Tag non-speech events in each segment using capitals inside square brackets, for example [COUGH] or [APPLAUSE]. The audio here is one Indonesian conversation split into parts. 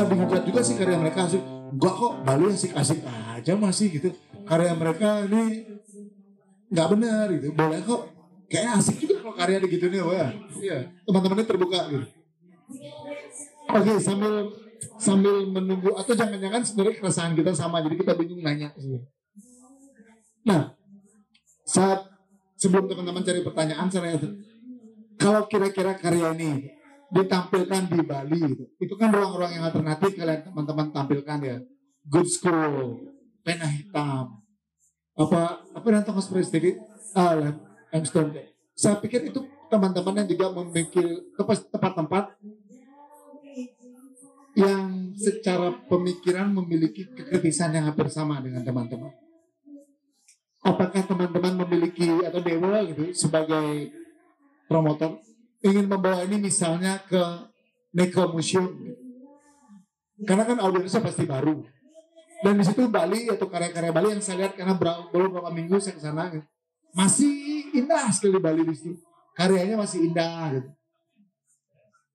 merasa dihujat juga sih karya mereka asik. Enggak kok, Bali asik-asik aja masih gitu. Karya mereka ini nggak benar gitu. Boleh kok. Kayaknya asik juga kalau karya gitu nih, wah. Iya, teman-temannya terbuka gitu. Oke, sambil sambil menunggu atau jangan-jangan sebenarnya keresahan kita sama, jadi kita bingung nanya. Nah, saat sebelum teman-teman cari pertanyaan, saya kalau kira-kira karya ini ditampilkan di Bali gitu. Itu kan ruang-ruang yang alternatif kalian teman-teman tampilkan ya. Good School, pena hitam, apa apa dan Thomas Prestige, ah, Limestone. Saya pikir itu teman-teman yang juga memikir tempat-tempat yang secara pemikiran memiliki kekritisan yang hampir sama dengan teman-teman. Apakah teman-teman memiliki atau dewa gitu sebagai promotor ingin membawa ini misalnya ke Neko Museum. Karena kan audiensnya pasti baru. Dan di situ Bali atau karya-karya Bali yang saya lihat karena baru beberapa minggu saya ke sana gitu. Masih indah sekali Bali di situ. Karyanya masih indah gitu.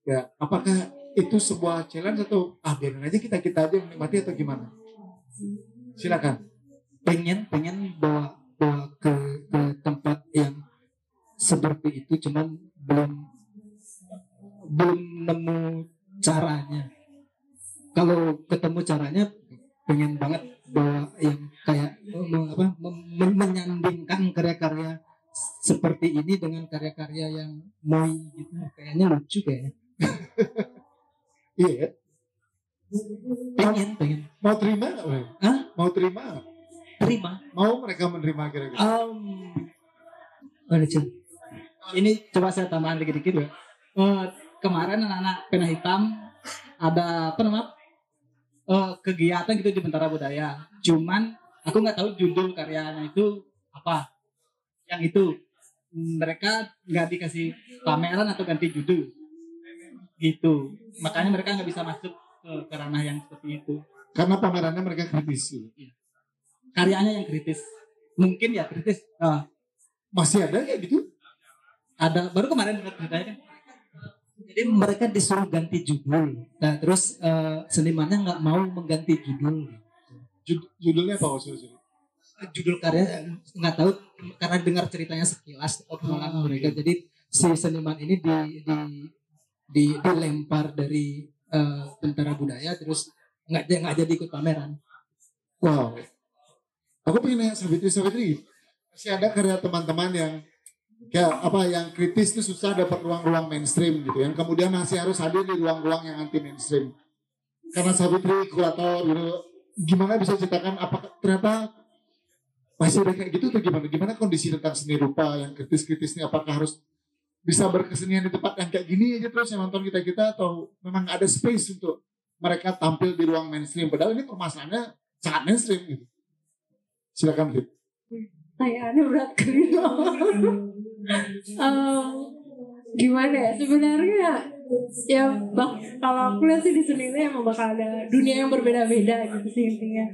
Ya, apakah itu sebuah challenge atau ah biarin aja kita kita aja menikmati atau gimana? Silakan. Pengen pengen bawa bawa ke, ke tempat yang seperti itu cuman belum belum nemu caranya. Kalau ketemu caranya, pengen banget bahwa yang kayak apa menyandingkan karya-karya seperti ini dengan karya-karya yang moi gitu. Kayaknya lucu kayaknya [LAUGHS] iya pengen pengen. Mau terima nggak Hah? mau terima terima. Mau mereka menerima kira-kira? Um, oh, ini coba saya tambahan dikit-dikit ya. Uh, kemarin anak-anak pena hitam ada apa namanya uh, kegiatan gitu di Bentara Budaya. Cuman aku nggak tahu judul karyanya itu apa. Yang itu mereka nggak dikasih pameran atau ganti judul gitu. Makanya mereka nggak bisa masuk ke, ke ranah yang seperti itu. Karena pamerannya mereka kritis. Iya. Karyanya yang kritis. Mungkin ya kritis. Uh, Masih ada kayak gitu? Ada baru kemarin ceritanya kan jadi mereka disuruh ganti judul. Nah, terus uh, senimannya nggak mau mengganti judul. judulnya apa maksudnya? Judul karya nggak tahu karena dengar ceritanya sekilas obrolan oh, mereka. Okay. Jadi si seniman ini di, di, di dilempar dari uh, tentara budaya terus nggak nggak jadi ikut pameran. Wow. Aku pengen nanya Sabitri Sabitri masih ada karya teman-teman yang kayak apa yang kritis itu susah dapat ruang-ruang mainstream gitu. Yang kemudian masih harus hadir di ruang-ruang yang anti mainstream karena Sabitri kurator gitu. Gimana bisa ceritakan apa ternyata masih ada kayak gitu atau gimana? Gimana kondisi tentang seni rupa yang kritis-kritis ini apakah harus bisa berkesenian di tempat yang kayak gini aja terus yang nonton kita kita atau memang ada space untuk mereka tampil di ruang mainstream? Padahal ini permasalahannya sangat mainstream gitu. Silakan Fit. Pertanyaannya berat kali um, gimana ya? Sebenarnya ya bak kalau aku lihat sih di seni ini emang bakal ada dunia yang berbeda-beda gitu sih intinya.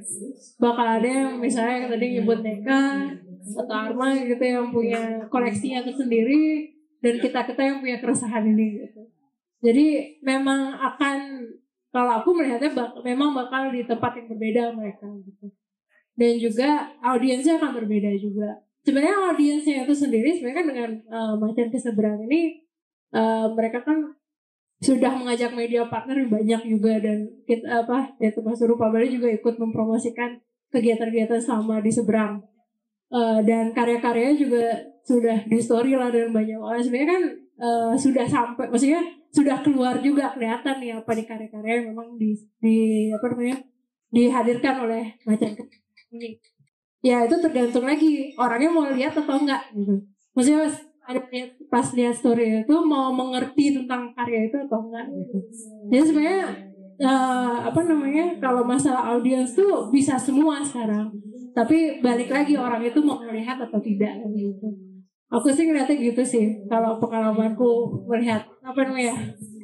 Bakal ada yang misalnya yang tadi nyebut Neka atau Arma gitu yang punya koleksinya tersendiri dan kita kita yang punya keresahan ini gitu. Jadi memang akan kalau aku melihatnya bak memang bakal di tempat yang berbeda mereka gitu. Dan juga audiensnya akan berbeda juga sebenarnya audiensnya itu sendiri sebenarnya kan dengan uh, macan keseberang ini uh, mereka kan sudah mengajak media partner banyak juga dan kita apa ya termasuk Rupa Bali juga ikut mempromosikan kegiatan-kegiatan sama di seberang. Uh, dan karya-karyanya juga sudah di story lah dan banyak. Orang sebenarnya kan uh, sudah sampai maksudnya sudah keluar juga kelihatan nih apa di karya-karya memang di, di apa namanya dihadirkan oleh macan ini ya itu tergantung lagi orangnya mau lihat atau enggak. Gitu maksudnya ada pas lihat story itu mau mengerti tentang karya itu atau enggak. Gitu jadi sebenarnya uh, apa namanya kalau masalah audiens tuh bisa semua sekarang. Tapi balik lagi orang itu mau melihat atau tidak. Gitu aku sih ngeliatnya gitu sih kalau pengalamanku melihat apa namanya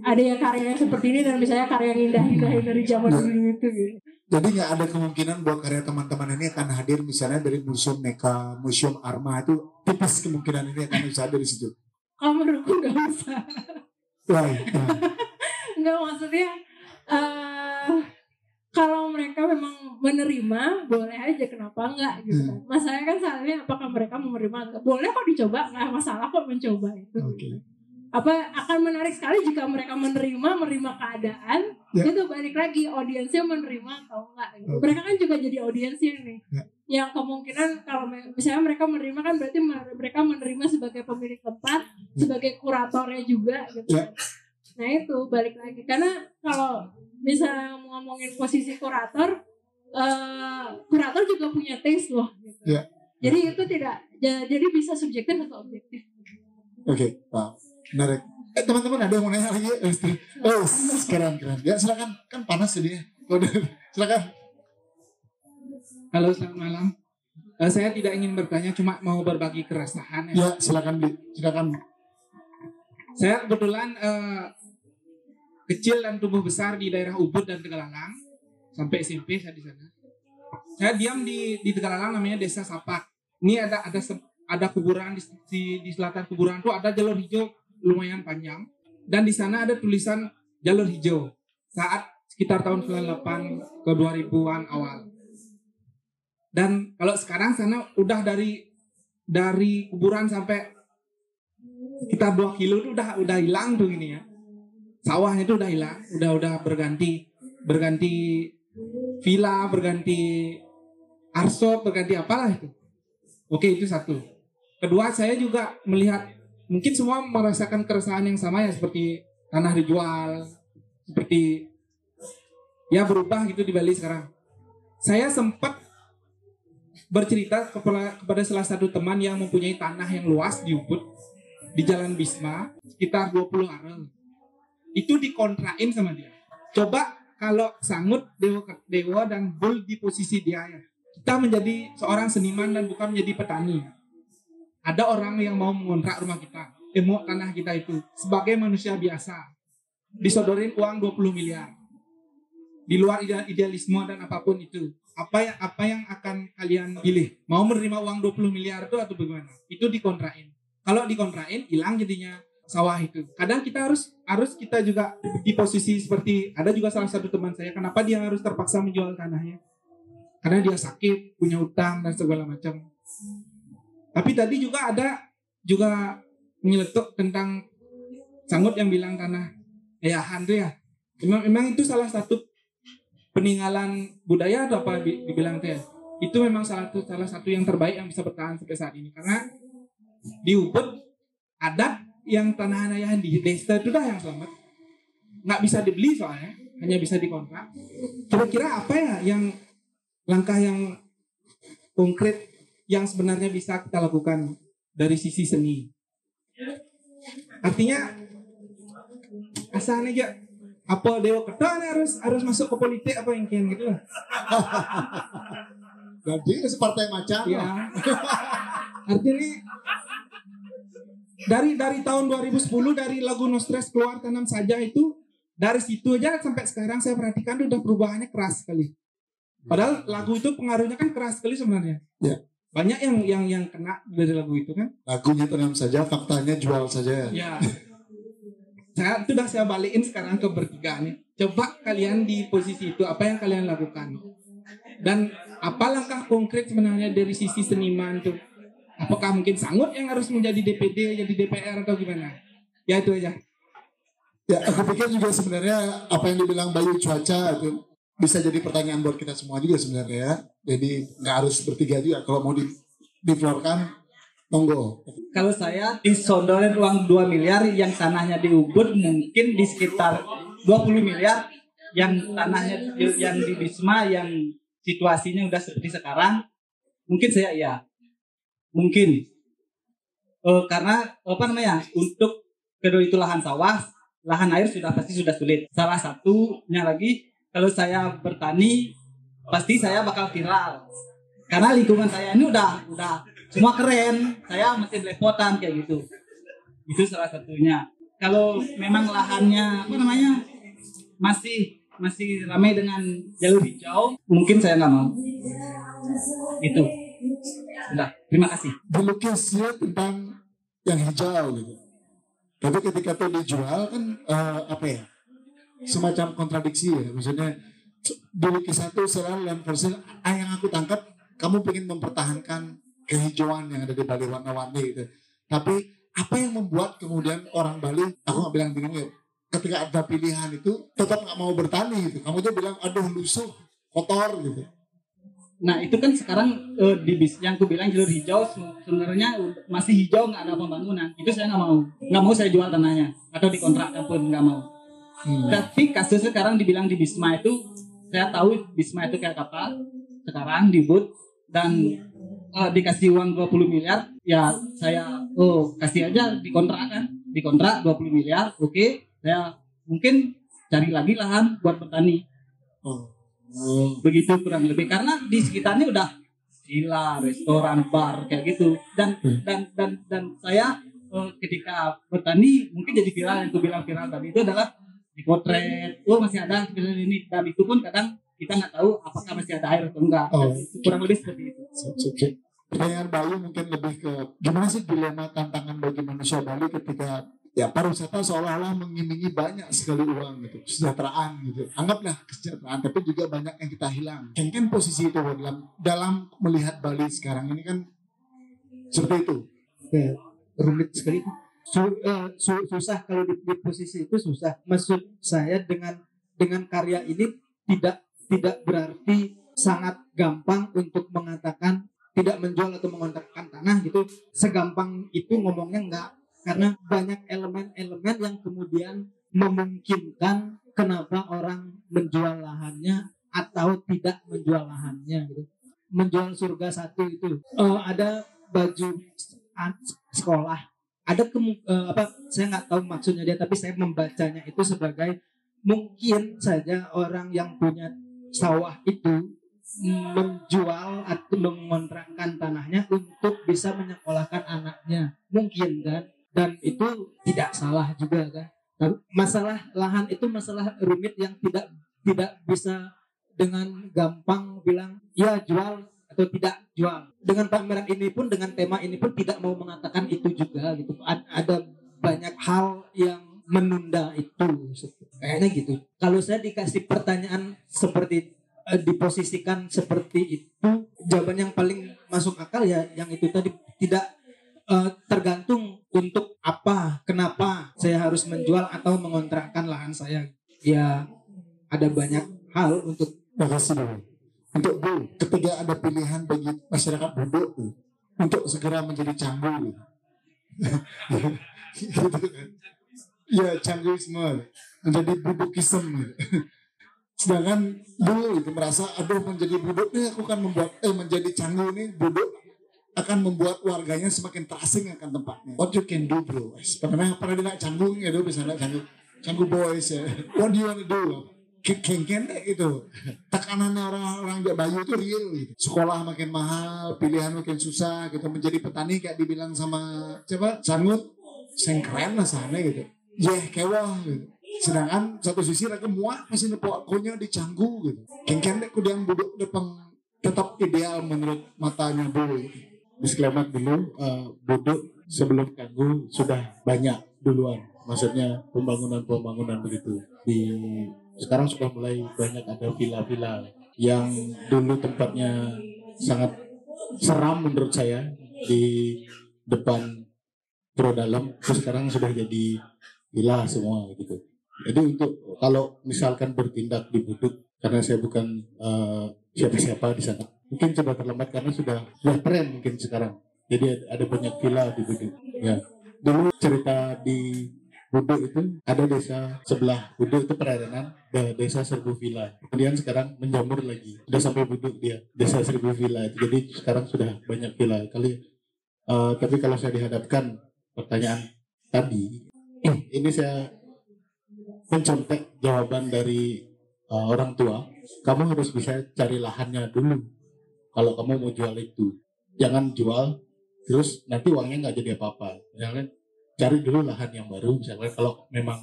ada yang karyanya seperti ini dan misalnya karya yang indah-indah dari zaman dulu itu gitu jadi nggak ada kemungkinan bahwa karya teman-teman ini akan hadir misalnya dari Museum Neka, Museum Arma itu tipis kemungkinan ini akan bisa hadir di situ. Kalau menurutku nggak usah. Why? [LAUGHS] nggak maksudnya uh, kalau mereka memang menerima boleh aja kenapa enggak gitu kan masalahnya kan salahnya apakah mereka mau menerima enggak boleh kok dicoba nggak masalah kok mencoba itu Oke. Apa akan menarik sekali jika mereka menerima menerima keadaan Ya. itu balik lagi audiensnya menerima atau enggak gitu. Oke. mereka kan juga jadi audiensnya nih Ya. yang kemungkinan kalau misalnya mereka menerima kan berarti mer- mereka menerima sebagai pemilik tempat sebagai kuratornya juga gitu Ya. nah itu balik lagi karena kalau misalnya ngomongin posisi kurator eh, kurator juga punya taste loh gitu. Ya. jadi itu tidak ja- jadi bisa subjektif atau objektif Oke, wow. Menarik. Eh, teman-teman ada yang mau nanya lagi? [LAUGHS] Oh, keren, keren. Ya, silakan. Kan panas jadinya. silakan. Halo, selamat malam. Eh, saya tidak ingin bertanya, cuma mau berbagi keresahan. Ya. Ya, silakan. Silakan. Saya kebetulan eh, kecil dan tumbuh besar di daerah Ubud dan Tegalalang, sampai SMP saya di sana. Saya diam di di Tegalalang namanya Desa Sapak. Ini ada ada ada kuburan di, di, di selatan kuburan itu ada jalur hijau lumayan panjang dan di sana ada tulisan jalur hijau saat sekitar tahun 98 ke 2000-an awal. Dan kalau sekarang sana udah dari dari kuburan sampai sekitar 2 kilo itu udah udah hilang tuh ini ya. Sawahnya itu udah hilang, udah udah berganti berganti villa, berganti arsop, berganti apalah itu. Oke, itu satu. Kedua, saya juga melihat mungkin semua merasakan keresahan yang sama ya seperti tanah dijual, seperti ya berubah gitu di Bali sekarang. Saya sempat bercerita kepada, kepada salah satu teman yang mempunyai tanah yang luas di Ubud di Jalan Bisma sekitar 20 arel. Itu dikontrain sama dia. Coba kalau Sangut, Dewa, Dewa dan Bul di posisi dia ya. Kita menjadi seorang seniman dan bukan menjadi petani. Ada orang yang mau mengontrak rumah kita, eh, mau tanah kita itu sebagai manusia biasa. Disodorin uang 20 miliar. Di luar ide- idealisme dan apa pun itu. Apa yang apa yang akan kalian pilih? Mau menerima uang 20 miliar itu atau bagaimana? Itu dikontrain. Kalau dikontrain hilang jadinya sawah itu. Kadang kita harus harus kita juga di posisi seperti ada juga salah satu teman saya kenapa dia harus terpaksa menjual tanahnya? Karena dia sakit, punya utang dan segala macam. Tapi tadi juga ada juga menyeletuk tentang Sangut yang bilang tanah ayahan tuh ya. Memang, memang itu salah satu peninggalan budaya atau apa di- dibilang teh. Itu memang salah satu salah satu yang terbaik yang bisa bertahan sampai saat ini karena di Ubud ada yang tanah ayahan di desa itu dah yang selamat. Nggak bisa dibeli soalnya, hanya bisa dikontrak. Kira-kira apa ya yang langkah yang konkret yang sebenarnya bisa kita lakukan dari sisi seni? Artinya asalnya aja apa dewa ketan harus harus masuk ke politik apa yang kayak gitu lah. [LAUGHS] Berarti ini separtai macam. Ya. Artinya dari dari tahun 2010 dari lagu No Stress keluar tanam saja itu dari situ aja sampai sekarang saya perhatikan udah perubahannya keras sekali. Padahal lagu itu pengaruhnya kan keras sekali sebenarnya. Ya. Banyak yang yang yang kena dari lagu itu kan. Lagunya tenang saja, faktanya jual saja. Ya. Saya itu udah saya balikin sekarang ke bertiga nih. Coba kalian di posisi itu apa yang kalian lakukan? Dan apa langkah konkret sebenarnya dari sisi seniman tuh? Apakah mungkin Sangut yang harus menjadi DPD, jadi DPR atau gimana? Ya itu aja. Ya, aku pikir juga sebenarnya apa yang dibilang Bayu cuaca itu bisa jadi pertanyaan buat kita semua juga sebenarnya ya. Jadi nggak harus bertiga juga. Kalau mau di diflorkan, monggo. Kalau saya disodorin uang 2 miliar yang tanahnya di Ubud mungkin di sekitar 20 miliar yang tanahnya yang di Bisma yang situasinya udah seperti sekarang mungkin saya iya mungkin Eh, karena apa namanya untuk kedua itu lahan sawah lahan air sudah pasti sudah sulit salah satunya lagi kalau saya bertani pasti saya bakal viral. Karena lingkungan saya ini udah udah semua keren. Saya masih belepotan kayak gitu. Itu salah satunya. Kalau memang lahannya apa namanya masih masih ramai dengan jalur hijau mungkin saya nggak mau. Itu. Udah terima kasih. Dilukisnya tentang yang hijau gitu. Tapi ketika itu dijual kan eh, apa ya? Semacam kontradiksi ya. Maksudnya di lukisan itu selalu dalam versi ah, yang aku tangkap kamu ingin mempertahankan kehijauan yang ada di Bali warna-warni gitu. Tapi apa yang membuat kemudian orang Bali, aku nggak bilang bingung ya, ketika ada pilihan itu tetap nggak mau bertani gitu. Kamu tuh bilang aduh lusuh, kotor gitu. Nah itu kan sekarang eh, di bis yang aku bilang jalur hijau se- sebenarnya masih hijau nggak ada pembangunan. Itu saya nggak mau, nggak mau saya jual tanahnya atau dikontrakkan pun nggak mau. Hmm. Tapi kasus sekarang dibilang di Bisma itu saya tahu Bisma itu kayak apa sekarang di Bud dan eh, dikasih uang 20 miliar ya saya oh kasih aja dikontrak kan dikontrak 20 miliar oke saya mungkin cari lagi lahan buat petani Oh. Oh. begitu kurang lebih karena di sekitarnya udah villa, restoran, bar kayak gitu dan Hmm. dan dan dan saya eh, ketika bertani mungkin jadi viral yang aku bilang viral tadi itu adalah dipotret oh masih ada seperti ini dan itu pun kadang kita nggak tahu apakah masih ada air atau enggak Oh. kurang lebih seperti itu. Pertanyaan Bayu mungkin lebih ke gimana sih dilema tantangan bagi manusia Bali ketika ya pariwisata seolah-olah mengimingi banyak sekali uang gitu, kesejahteraan gitu. Anggaplah kesejahteraan, tapi juga banyak yang kita hilang. Mungkin posisi itu dalam dalam melihat Bali sekarang ini kan seperti itu. Oke, rumit sekali. Su- eh, su- susah kalau di, di posisi itu susah. Maksud saya dengan dengan karya ini tidak tidak berarti sangat gampang untuk mengatakan tidak menjual atau mengontrakkan tanah gitu. Segampang itu ngomongnya enggak karena banyak elemen-elemen yang kemudian memungkinkan kenapa orang menjual lahannya atau tidak menjual lahannya gitu. Menjual surga satu itu Eh, ada baju sekolah ada kemu- eh, apa saya nggak tahu maksudnya dia tapi saya membacanya itu sebagai mungkin saja orang yang punya sawah itu menjual atau mengontrakkan tanahnya untuk bisa menyekolahkan anaknya. Mungkin kan? Dan itu tidak salah juga kan? Masalah lahan itu masalah rumit yang tidak tidak bisa dengan gampang bilang ya jual atau tidak jual. Dengan pameran ini pun dengan tema ini pun tidak mau mengatakan itu juga gitu. Ada banyak hal yang menunda itu kayaknya gitu. Kalau saya dikasih pertanyaan seperti eh, diposisikan seperti itu, jawaban yang paling masuk akal ya yang itu tadi tidak eh, tergantung untuk apa, kenapa saya harus menjual atau mengontrakkan lahan saya. Ya ada banyak hal untuk Terima kasih dulu. Untuk Bu, ketika ada pilihan bagi masyarakat tuh, untuk segera menjadi canggu. gitu. [LAUGHS] kan. Ya cangguisme, menjadi budukism. gitu. Sedangkan dulu itu merasa, aduh menjadi buduk nih aku akan membuat, eh menjadi canggu nih buduk akan membuat warganya semakin terasing akan tempatnya. What you can do bro? Pernah pernah dengar canggung ya dulu misalnya canggu canggu boys ya. What do you want to do? Kengken deh gitu. Tekanannya orang-orang Bayu itu real gitu. Sekolah makin mahal, pilihan makin susah gitu. Menjadi petani kayak dibilang sama coba Sangut, sing keren lah sana gitu. Yeh kewah gitu. Sedangkan satu sisi lagi muak masih nepok akunya di canggu gitu. Kengken deh kudu yang duduk depan tetap ideal menurut matanya dulu gitu. Disclaimer dulu, eh, duduk sebelum canggu sudah banyak duluan. Maksudnya pembangunan-pembangunan begitu. Di sekarang sudah mulai banyak ada villa-villa yang dulu tempatnya sangat seram menurut saya di depan Pro Dalam terus sekarang sudah jadi villa semua gitu. Jadi untuk kalau misalkan bertindak di Buduk karena saya bukan eh, siapa-siapa di sana, mungkin coba terlambat karena sudah sudah tren mungkin sekarang. Jadi ada banyak villa di Buduk. Ya, dulu cerita di Buduk itu ada desa sebelah Buduk itu perairan de- desa Serbu Villa. Kemudian sekarang menjamur lagi. Sudah sampai Buduk dia desa Serbu Villa. Jadi sekarang sudah banyak villa. Kali eh, tapi kalau saya dihadapkan pertanyaan tadi, ini saya mencontek jawaban dari eh, orang tua. Kamu harus bisa cari lahannya dulu. Kalau kamu mau jual itu, jangan jual terus nanti uangnya nggak jadi apa-apa. Misalnya cari dulu lahan yang baru. Misalnya kalau memang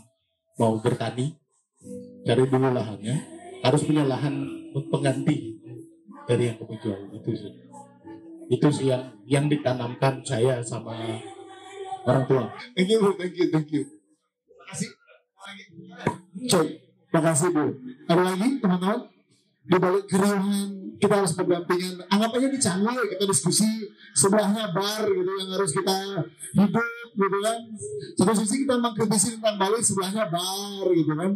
mau bertani, cari dulu lahannya. Harus punya lahan pengganti dari yang kamu jual itu sih. Itu sih yang yang ditanamkan saya sama orang tua. Thank you, thank you, thank you. Terima kasih. Cek, terima kasih Bu. Ada lagi teman-teman? Di balik keriuhan kita harus berdampingan. Anggap aja di Canggu kita diskusi sebelahnya bar gitu yang harus kita hidup gitu kan. Satu sisi kita mengkritisi tentang Bali sebelahnya bar gitu kan.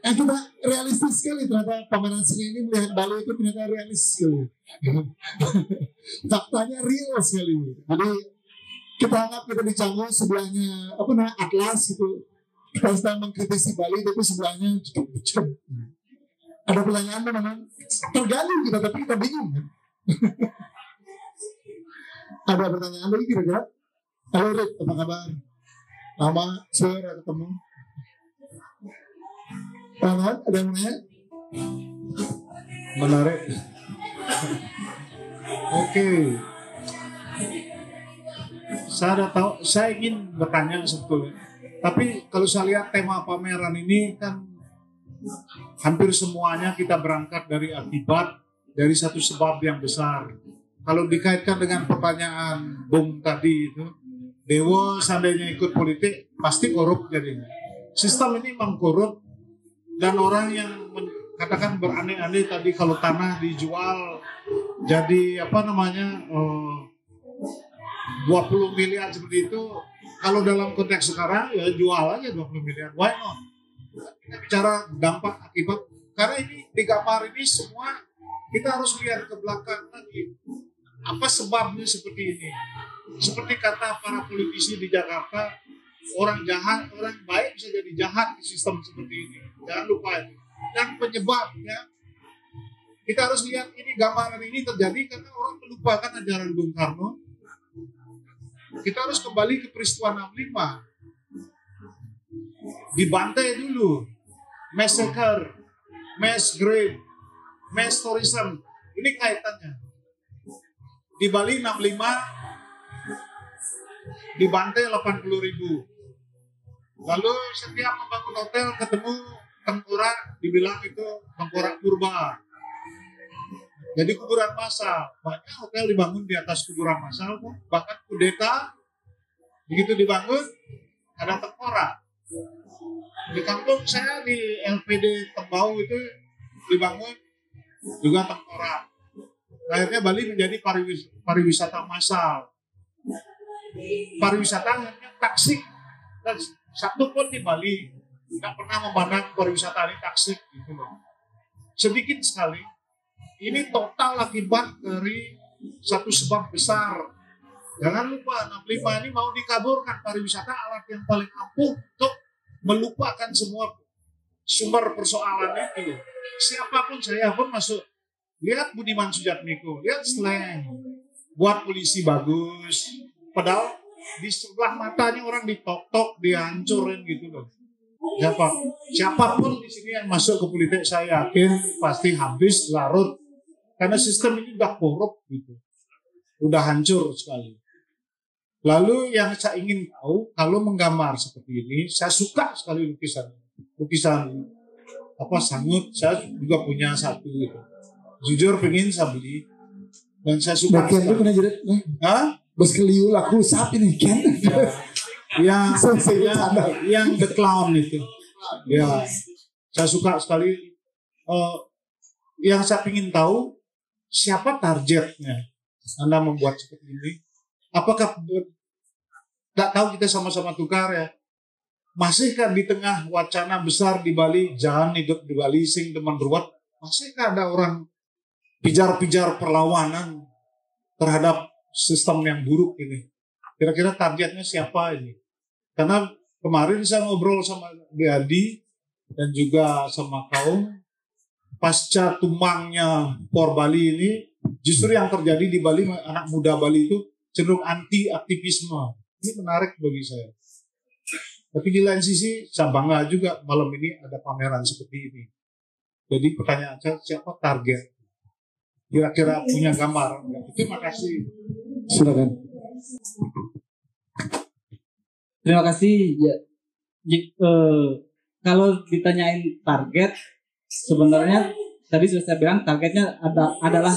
Eh kita realistis sekali ternyata pameran seni ini melihat Bali itu ternyata realis sekali. [LAUGHS] Faktanya real sekali. Jadi kita anggap kita di Canggu sebelahnya apa namanya Atlas gitu kita sedang mengkritisi Bali tapi sebelahnya cukup cukup ada pertanyaan memang tergali kita tapi kita bingung kan? [LAUGHS] ada pertanyaan lagi kira-kira halo Rik apa kabar lama sore ketemu Tangan, ada yang nanya? Menarik. Oke. Saya ada tahu, saya ingin bertanya sebetulnya. Tapi kalau saya lihat tema pameran ini kan hampir semuanya kita berangkat dari akibat dari satu sebab yang besar. Kalau dikaitkan dengan pertanyaan Bung tadi itu, Dewo seandainya ikut politik pasti korup jadinya. Sistem ini memang korup dan orang yang katakan beraneh-aneh tadi kalau tanah dijual jadi apa namanya eh, 20 miliar seperti itu kalau dalam konteks sekarang ya jual aja 20 miliar why not kita bicara dampak akibat karena ini di gambar ini semua kita harus lihat ke belakang lagi. Apa sebabnya seperti ini? Seperti kata para politisi di Jakarta orang jahat orang baik bisa jadi jahat di sistem seperti ini. Jangan lupa itu. Dan penyebabnya kita harus lihat ini gambaran ini terjadi karena orang melupakan ajaran Bung Karno. Kita harus kembali ke peristiwa 65 dibantai dulu. Massacre mass grave mass tourism. Ini kaitannya. Di Bali 65 dibantai 80 ribu. Lalu setiap membangun hotel ketemu tengkorak dibilang itu tengkorak purba. Jadi kuburan massal. Banyak hotel dibangun di atas kuburan massal kok. bahkan kudeta begitu dibangun ada tengkorak di kampung saya di LPD Tembau itu dibangun juga tengkorak. Akhirnya Bali menjadi pariwis- pariwisata massal. Pariwisata hanya taksik dan satu pun di Bali nggak pernah memandang pariwisata ini taksik gitu loh. Sedikit sekali. Ini total akibat dari satu sebab besar. Jangan lupa 65 ini mau dikaburkan pariwisata alat yang paling ampuh untuk melupakan semua sumber persoalan itu. Siapa pun saya pun masuk. Lihat Budiman Sujatmiko, lihat slang. Buat polisi bagus. Padahal di sebelah matanya orang ditok-tok, dihancurin gitu loh. Siapa? Siapa pun di sini yang masuk ke politik saya yakin pasti habis larut. Karena sistem ini udah korup gitu. Udah hancur sekali. Lalu yang saya ingin tahu, kalau menggambar seperti ini, saya suka sekali lukisan. Lukisan apa sangut, saya juga punya satu. Jujur pengen saya beli. Dan saya suka. Bagian itu jerit. Eh, Hah? Bos keliu laku sapi nih kan. [LAUGHS] Yang, Selesai yang, yang the clown itu. Ya, saya suka sekali. Eh, yang saya ingin tahu, siapa targetnya? Anda membuat seperti ini. Apakah tidak tahu kita sama-sama tukar ya? Masihkah di tengah wacana besar di Bali, jangan hidup di Bali, sing teman ruwet, masihkah ada orang pijar-pijar perlawanan terhadap sistem yang buruk ini? Kira-kira targetnya siapa ini? Karena kemarin saya ngobrol sama Deadi dan juga sama kaum pasca tumbangnya Por Bali ini, justru yang terjadi di Bali anak muda Bali itu cenderung anti aktivisme. Ini menarik bagi saya. Tapi di lain sisi saya bangga juga malam ini ada pameran seperti ini. Jadi pertanyaan saya siapa target? Kira-kira punya gambar? Terima kasih. Silakan. Terima kasih. Ya, Ji- eh, kalau ditanyain target, sebenarnya tadi sudah saya bilang targetnya ada adalah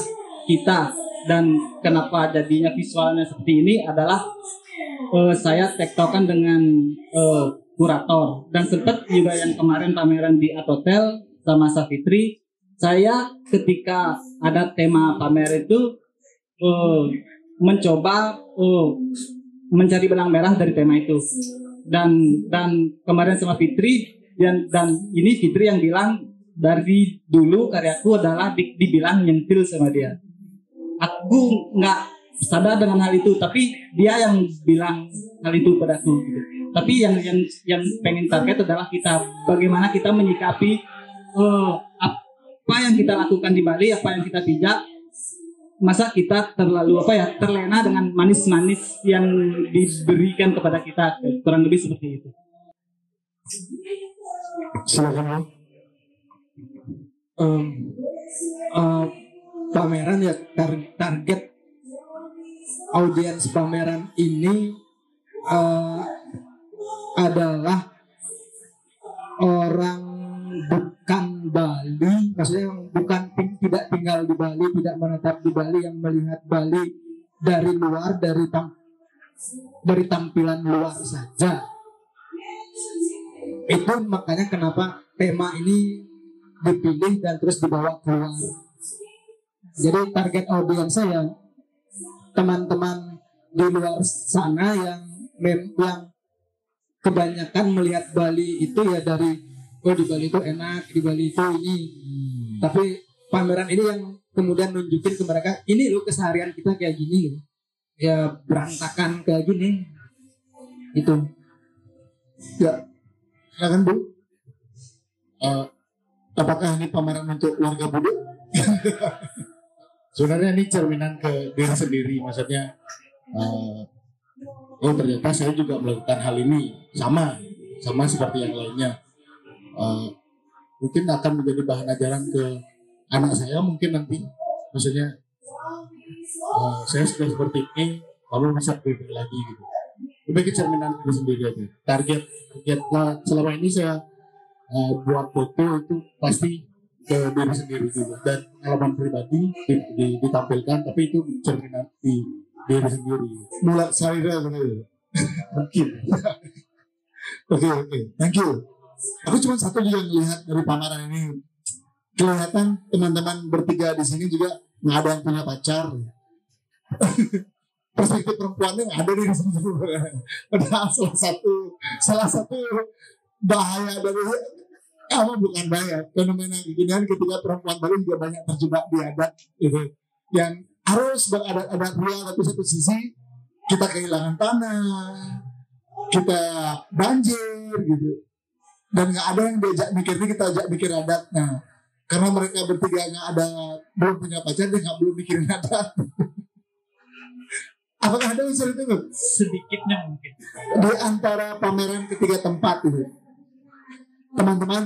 kita dan kenapa jadinya visualnya seperti ini adalah eh, saya tektokan dengan eh, kurator. Dan sempat juga yang kemarin pameran di Art Hotel sama Safitri saya ketika ada tema pamer itu eh, mencoba eh, mencari benang merah dari tema itu. Dan dan kemarin sama Fitri dan dan ini Fitri yang bilang dari dulu karyaku adalah di- dibilang nyentil sama dia aku nggak sadar dengan hal itu tapi dia yang bilang hal itu padaku gitu. tapi yang yang yang pengen target adalah kita bagaimana kita menyikapi eh, apa yang kita lakukan di Bali apa yang kita pijak masa kita terlalu apa ya terlena dengan manis-manis yang diberikan kepada kita kurang lebih seperti itu Silakan. Em, eh, pameran ya tar- target audiens pameran ini eh, adalah orang bukan Bali, maksudnya yang bukan tidak tinggal di Bali, tidak menetap di Bali, yang melihat Bali dari luar, dari tam dari tampilan luar saja. Itu makanya kenapa tema ini dipilih dan terus dibawa keluar. Jadi target audiens saya teman-teman di luar sana yang mem yang kebanyakan melihat Bali itu ya dari oh di Bali itu enak, di Bali itu ini. Tapi pameran ini yang kemudian nunjukin ke mereka ini loh keseharian kita kayak gini. Ya berantakan kayak gini. Itu. Ya, silakan Bu. Eh, apakah ini pameran untuk warga Budu? [LAUGHS] Sebenarnya ini cerminan ke diri sendiri, maksudnya. eh, oh ternyata saya juga melakukan hal ini sama, sama seperti yang lainnya. Eh, mungkin akan menjadi bahan ajaran ke anak saya mungkin nanti, maksudnya eh, saya sudah seperti ini, kamu bisa lebih lagi gitu. Lebih cerminan diri sendiri aja. Target target selama ini saya eh, buat foto itu pasti ke diri sendiri juga. Dan pengalaman pribadi di- di- ditampilkan tapi itu cerminan di diri sendiri. Mulai saya mungkin. Oke oke. Thank you. Aku cuma satu juga yang lihat dari pameran ini. Kelihatan teman-teman bertiga di sini juga nggak ada yang punya pacar. [LAUGHS] Perspektif perempuannya nggak ada di sini padahal salah satu salah satu bahaya dari apa bukan bahaya fenomena kekinian ketika perempuan baru juga banyak terjebak di adat gitu yang harus beradat-adat ria tapi satu sisi kita kehilangan tanah kita banjir gitu. Dan nggak ada yang diajak mikir ini kita ajak mikir adat nah karena mereka bertiga nggak ada belum punya pacar dia nggak belum mikirin adat. [LAUGHS] Apakah ada unsur itu sedikitnya mungkin. Di antara pameran ketiga tempat itu teman-teman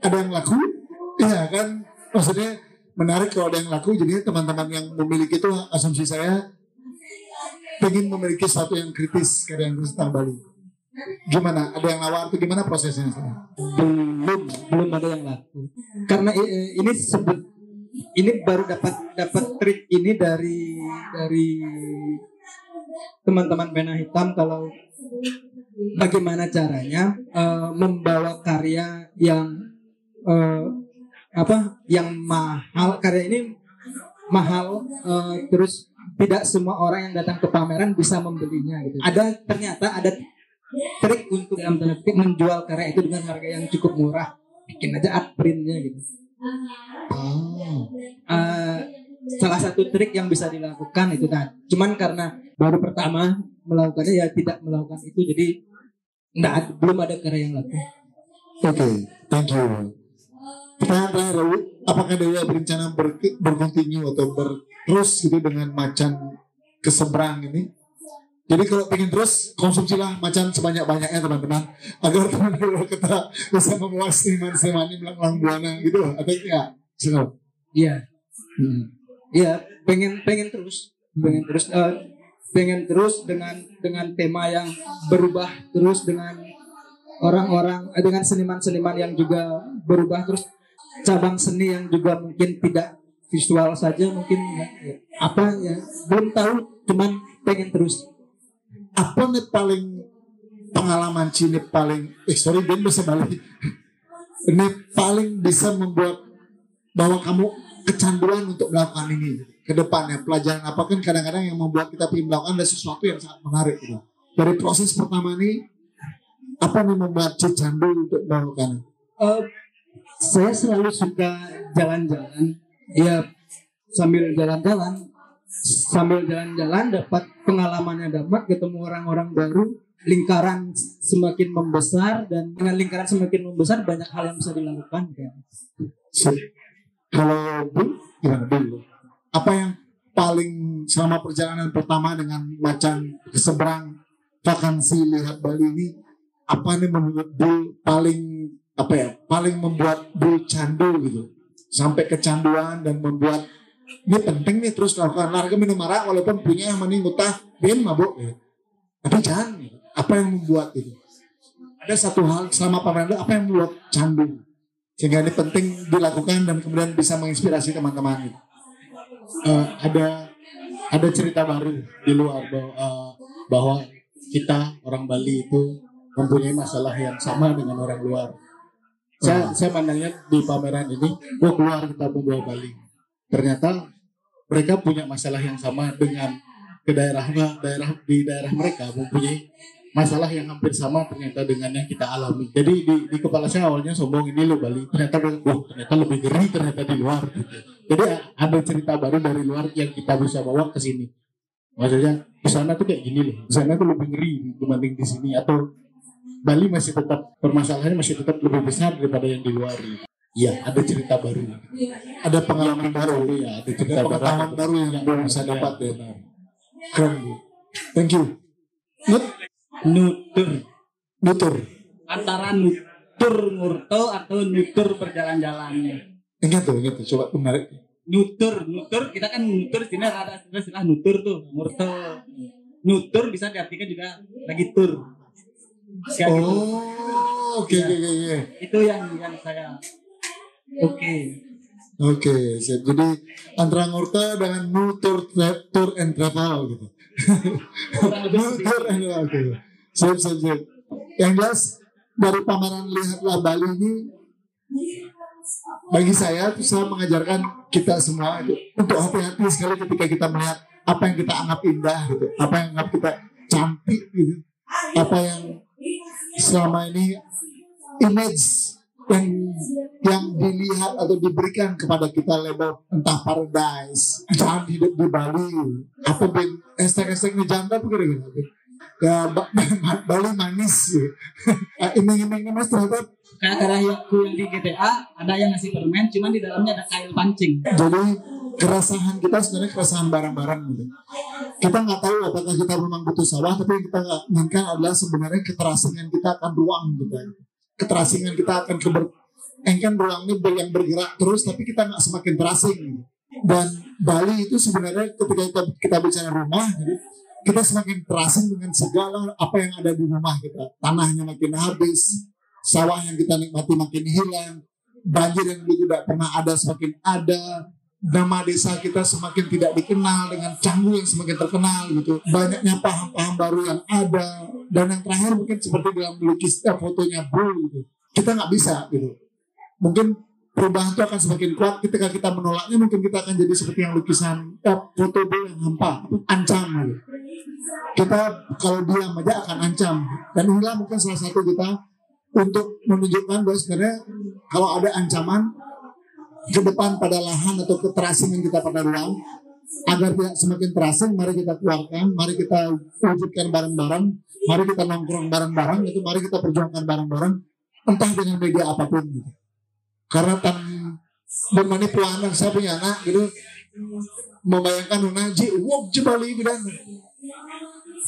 ada yang laku? Iya kan? Maksudnya menarik kalau ada yang laku. Jadinya teman-teman yang memiliki itu asumsi saya pengen memiliki sesuatu yang kritis karya yang kritis tentang Bali. Gimana? Ada yang nawar atau gimana prosesnya belum belum ada yang laku. Karena i- i- ini sebut ini baru dapat dapat trik ini dari dari teman-teman pena hitam. Kalau bagaimana caranya eh, membawa karya yang eh, apa yang mahal? Karya ini mahal eh, terus tidak semua orang yang datang ke pameran bisa membelinya gitu. Ada ternyata ada trik untuk dalam tanda petik menjual karya itu dengan harga yang cukup murah. Bikin aja art printnya gitu. Eh, salah satu trik yang bisa dilakukan itu kan. Cuman karena baru pertama melakukannya ya tidak melakukan itu. Jadi nggak belum ada karya yang laku. Oke thank you. Pertanyaan terakhir apakah Dewa berencana ber, berkontinu atau berterus gitu dengan macan keseberang ini? Jadi kalau pengen terus konsumsilah macan sebanyak-banyaknya teman-teman. Agar teman-teman kita bisa membawa seniman-seniman ini melanglang buana gitu loh. Atau enggak iya. Hmm. iya pengen pengen terus. Pengen terus. Eh, pengen terus dengan dengan tema yang berubah terus dengan orang-orang eh, dengan seniman-seniman yang juga berubah terus cabang seni yang juga mungkin tidak visual saja mungkin ya, ya, apa ya belum tahu cuman pengen terus. Apa nih paling pengalaman Cina paling eh sorry Ben bisa balik. [LAUGHS] Ini paling bisa membuat bahwa kamu kecanduan untuk melakukan ini ke depannya pelajaran apa kan kadang-kadang yang membuat kita ingin melakukan ada sesuatu yang sangat menarik gitu. dari proses pertama ini apa yang membuat Ci candu untuk melakukan Eh, saya selalu suka jalan-jalan. Ya sambil jalan-jalan, sambil jalan-jalan dapat pengalamannya dapat, ketemu orang-orang baru, lingkaran semakin membesar dan dengan lingkaran semakin membesar banyak hal yang bisa dilakukan. Sip. kalau Bu gimana dulu apa yang paling selama perjalanan pertama dengan macan seberang vakansi lihat Bali ini apa nih menurut Bu paling apa ya paling membuat Bu candu gitu sampai kecanduan dan membuat ini penting nih terus lakukan olahraga minum arak walaupun punya yang mending utah bin mabuk gitu. tapi jangan gitu. apa yang membuat itu ada satu hal selama pameran apa yang membuat candu sehingga ini penting dilakukan dan kemudian bisa menginspirasi teman-teman gitu. Eh, ada ada cerita baru di luar bahwa, eh, bahwa kita orang Bali itu mempunyai masalah yang sama dengan orang luar. Saya saya pandangnya di pameran ini, gua keluar kita membawa Bali. Ternyata mereka punya masalah yang sama dengan ke daerah daerah di daerah mereka mempunyai masalah yang hampir sama ternyata dengan yang kita alami. Jadi di, di kepala saya awalnya sombong ini loh Bali. Ternyata wah ternyata lebih ngeri ternyata di luar. Gitu. Jadi ada cerita baru dari luar yang kita bisa bawa ke sini. Maksudnya di sana tuh kayak gini loh. Di sana tuh lebih ngeri dibanding di sini atau Bali masih tetap permasalahannya masih tetap lebih besar daripada yang di luar. Iya, ada cerita baru. Ada pengalaman baru. Iya, ada cerita baru. Pengalaman baru yang belum bisa dapat ya. Keren Bu. Thank you. Nut, Nutur. nutur. Antara nutur ngurto atau nutur berjalan-jalannya. Ingat tuh, ingat tuh. Coba menarik. Nutur, nutur kita kan nutur sini ada istilah nutur tuh, murto. Nutur bisa diartikan juga lagi tur. Kayak gitu. Oh, oke oke oke oke. Itu yang yang saya Oke. Oke, siap. Jadi antara ngurta dengan nutur tour and travel gitu. [LAUGHS] Nutur and oke. Siap, siap, siap. Yang jelas dari pameran lihatlah Bali ini bagi saya itu saya mengajarkan kita semua itu untuk hati-hati sekali ketika kita melihat apa yang kita anggap indah gitu, apa yang anggap kita cantik gitu, apa yang selama ini image yang yang dilihat atau diberikan kepada kita label entah paradise, jangan hidup di Bali, apa ben hashtag-hashtag janda tuh kira-kira ya Ba- [LAUGHS] Ba- Bali manis gitu. Ah, [LAUGHS] iming-iming mas ternyata Kayak karyaku yang di GTA ada yang ngasih permen, cuman di dalamnya ada kail pancing. Jadi keresahan kita sebenarnya keresahan barang-barang gitu. Kita nggak tahu apakah kita memang butuh sawah, tapi yang kita nggak inginkan adalah sebenarnya keterasingan kita akan ruang gitu. Keterasingan kita akan keber kan ruang ini ber- yang bergerak terus, tapi kita nggak semakin terasing. Gitu. Dan Bali itu sebenarnya ketika kita, kita bicara rumah, gitu, kita semakin terasing dengan segala apa yang ada di rumah kita. Tanahnya makin habis, sawah yang kita nikmati makin hilang, banjir yang dulu tidak pernah ada semakin ada, nama desa kita semakin tidak dikenal dengan canggu yang semakin terkenal gitu. Banyaknya paham-paham baru yang ada dan yang terakhir mungkin seperti dalam lukisnya fotonya Bu gitu. Kita nggak bisa gitu. Mungkin perubahan itu akan semakin kuat. Ketika kita menolaknya mungkin kita akan jadi seperti yang lukisan eh, foto yang hampa, ancam gitu. Kita kalau diam aja akan ancam. Dan inilah mungkin salah satu kita untuk menunjukkan bahwa sebenarnya kalau ada ancaman ke depan pada lahan atau keterasingan kita pada ruang agar tidak semakin terasing mari kita keluarkan mari kita wujudkan bareng-bareng mari kita nongkrong bareng-bareng itu mari kita perjuangkan bareng-bareng entah dengan media apa pun. gitu karena tan bermani anak saya punya anak gitu. Membayangkan unaji wong jebali bidan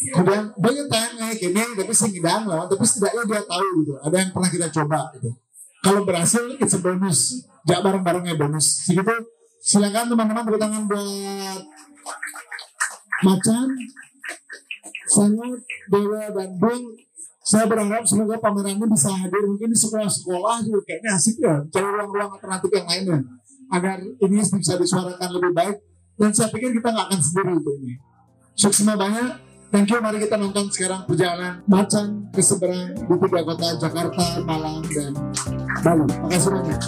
kemudian banyak tanya kayak gini tapi sih ngidang lah tapi setidaknya dia tahu gitu. Ada yang pernah kita coba gitu. Kalau berhasil it's a bonus. Jak bareng-barengnya bonus. Segitu. Silakan teman-teman tepuk tangan buat macan sangat dewa dan bung saya berharap semoga pameran ini bisa hadir. Mungkin di sekolah-sekolah juga kayaknya asik ya. Cari ruang-ruang alternatif yang lainnya agar ini bisa disuarakan lebih baik. Dan saya pikir kita nggak akan sendiri untuk ini. Sukses banyak Thank you, mari kita nonton sekarang perjalanan macan ke seberang di tiga kota Jakarta, Malang, dan Bali. Makasih banyak.